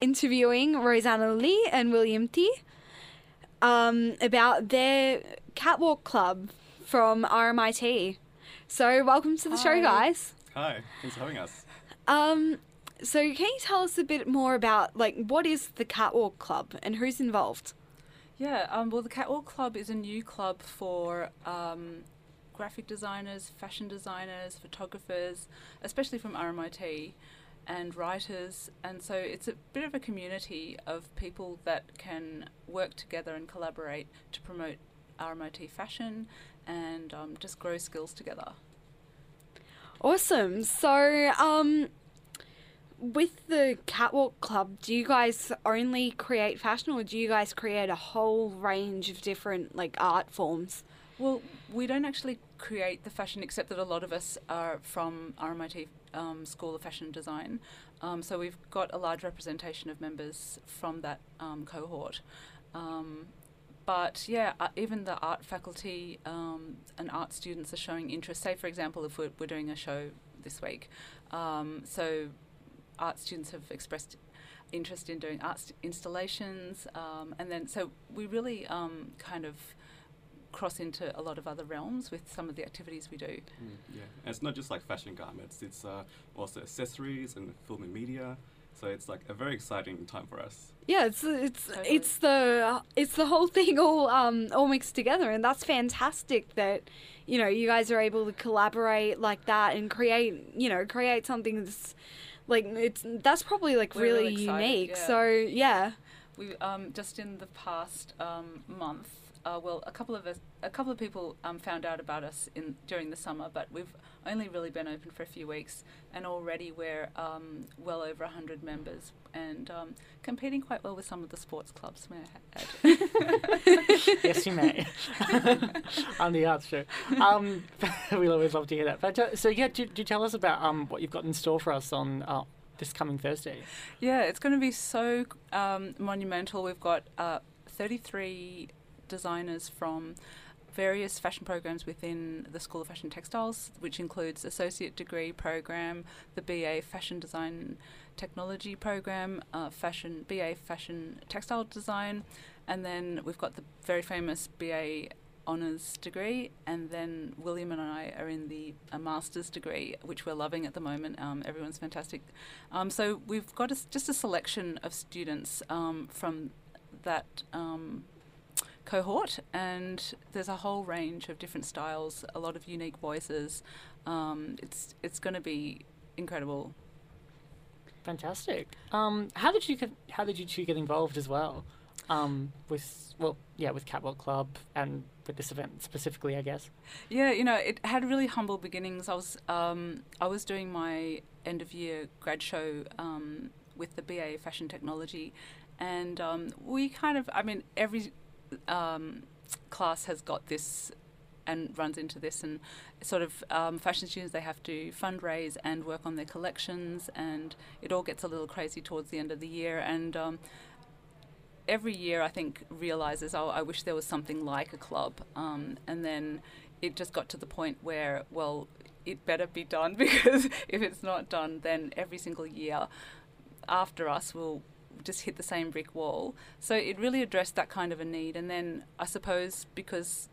interviewing Rosanna Lee and William T um, about their catwalk club from RMIT. So, welcome to the show, guys. Hi, thanks for having us. Um, so, can you tell us a bit more about like what is the catwalk club and who's involved? Yeah, um, well, the Catwalk Club is a new club for um, graphic designers, fashion designers, photographers, especially from RMIT, and writers. And so it's a bit of a community of people that can work together and collaborate to promote RMIT fashion and um, just grow skills together. Awesome. So, um, with the Catwalk Club, do you guys only create fashion or do you guys create a whole range of different like art forms? Well, we don't actually create the fashion, except that a lot of us are from RMIT um, School of Fashion Design. Um, so we've got a large representation of members from that um, cohort. Um, but yeah, uh, even the art faculty um, and art students are showing interest. Say, for example, if we're, we're doing a show this week, um, so art students have expressed interest in doing art st- installations, and then so we really kind of cross into a lot of other realms with some of the activities we do. Mm, yeah, and it's not just like fashion garments; it's uh, also accessories and film and media. So it's like a very exciting time for us. Yeah, it's it's Totally. it's the it's the whole thing all um all mixed together, and that's fantastic that you know you guys are able to collaborate like that and create you know create something that's like it's that's probably like We're really, really excited, unique. yeah. So yeah, We um, just in the past um, month, uh, well, a couple of us, a couple of people um, found out about us in during the summer, but we've only really been open for a few weeks, and already we're um, well over hundred members and um, competing quite well with some of the sports clubs. May I add? yes, you may. on the arts show. Um, we'll always love to hear that. But uh, so yeah, do, do tell us about um, what you've got in store for us on uh, this coming Thursday. Yeah, it's going to be so um, monumental. We've got uh, 33 designers from various fashion programs within the School of Fashion Textiles, which includes associate degree program, the BA Fashion Design Technology program, uh, fashion BA Fashion Textile Design, and then we've got the very famous BA honours degree, and then William and I are in the a master's degree, which we're loving at the moment. Um, everyone's fantastic. Um, so we've got a just a selection of students um, from that um, cohort, and there's a whole range of different styles, a lot of unique voices. Um, it's it's going to be incredible. Fantastic. Um, how did you get, how did you two get involved as well? Um, with well, yeah, with Catwalk Club and with this event specifically, I guess. Yeah, you know, it had really humble beginnings. I was um, I was doing my end of year grad show um, with the BA Fashion Technology, and um, we kind of, I mean, every um, class has got this and runs into this and sort of um, fashion students they have to fundraise and work on their collections and it all gets a little crazy towards the end of the year and um, every year I think realizes oh I wish there was something like a club um, and then it just got to the point where well it better be done because if it's not done then every single year after us will just hit the same brick wall so it really addressed that kind of a need and then I suppose because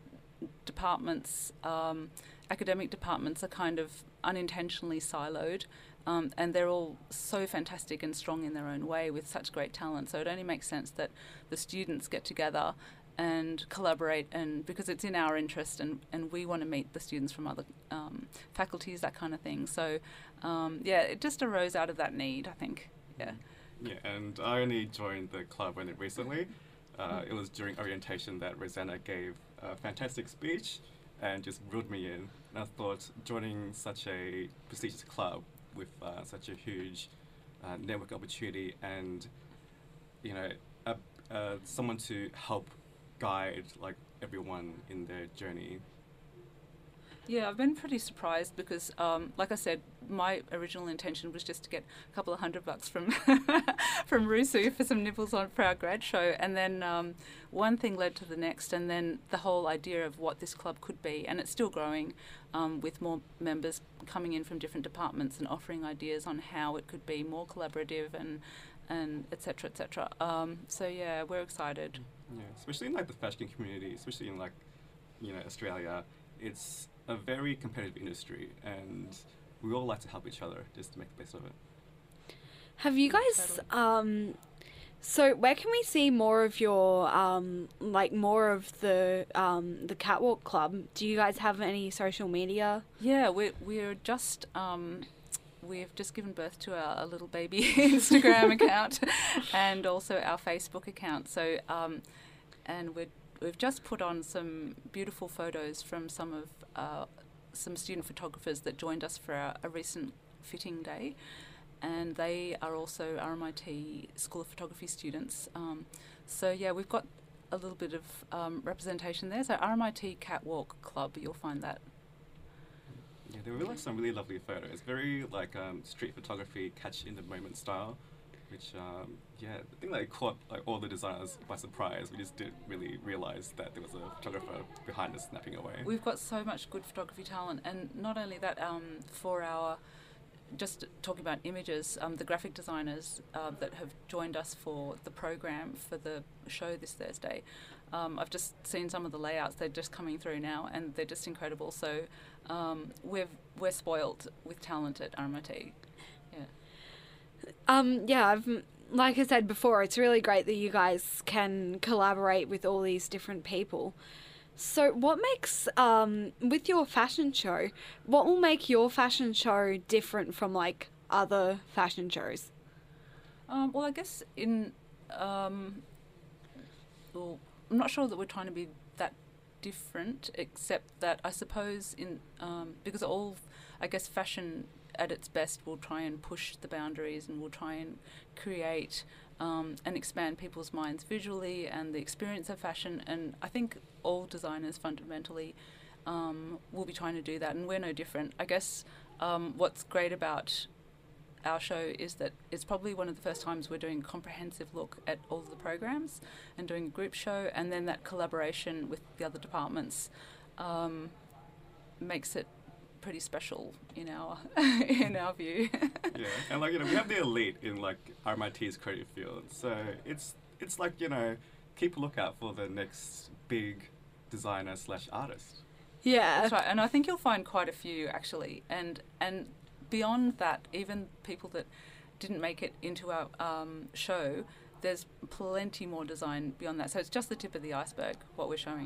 departments um, academic departments are kind of unintentionally siloed um, and they're all so fantastic and strong in their own way with such great talent. So it only makes sense that the students get together and collaborate, and because it's in our interest, and, and we want to meet the students from other um, faculties, that kind of thing. So um, yeah, it just arose out of that need, I think. Yeah. Yeah, and I only joined the club when it recently. Uh, it was during orientation that Rosanna gave a fantastic speech and just reeled me in. And I thought joining such a prestigious club with uh, such a huge uh, network opportunity and you know a, someone to help guide like everyone in their journey. Yeah, I've been pretty surprised because, um, like I said, my original intention was just to get a couple of hundred bucks from from RUSU for some nibbles on for our grad show, and then um, one thing led to the next, and then the whole idea of what this club could be, and it's still growing, um, with more members coming in from different departments and offering ideas on how it could be more collaborative and and etc. etc. Um, so yeah, we're excited. Yeah, especially in like the fashion community, especially in like you know Australia, it's a very competitive industry, and we all like to help each other just to make the best of it. Have you guys um so where can we see more of your um like more of the um the catwalk club? Do you guys have any social media? Yeah, we're we're just um, we've just given birth to our, a little baby Instagram account and also our Facebook account. So um, and we we've just put on some beautiful photos from some of uh, some student photographers that joined us for our, a recent fitting day. And they are also RMIT School of Photography students. Um, so yeah, we've got a little bit of um, representation there. So RMIT Catwalk Club, you'll find that Yeah, there were some really lovely photos, very like um, street photography, catch in the moment style, which um, yeah, I think like caught like all the designers by surprise. We just didn't really realize that there was a photographer behind us snapping away. We've got so much good photography talent, and not only that, um, for our just talking about images, um, the graphic designers uh, that have joined us for the program for the show this Thursday. Um, I've just seen some of the layouts; they're just coming through now, and they're just incredible. So um, we've we're spoiled with talent at RMIT. Yeah. Um yeah, I've like I said before, it's really great that you guys can collaborate with all these different people. So, what makes um with your fashion show, what will make your fashion show different from like other fashion shows? Um, well, I guess in um, well, I'm not sure that we're trying to be different, except that I suppose in um, because all I guess fashion at its best will try and push the boundaries and will try and create um, and expand people's minds visually and the experience of fashion. And I think all designers fundamentally um, will be trying to do that, and we're no different. I guess um, what's great about our show is that it's probably one of the first times we're doing a comprehensive look at all of the programs and doing a group show, and then that collaboration with the other departments um, makes it pretty special in our in our view. yeah, and like you know, we have the elite in like RMIT's creative field, so it's it's like you know, keep a lookout for the next big designer slash artist. Yeah. That's right, and I think you'll find quite a few actually, and and beyond that, even people that didn't make it into our um, show, there's plenty more design beyond that. So it's just the tip of the iceberg what we're showing.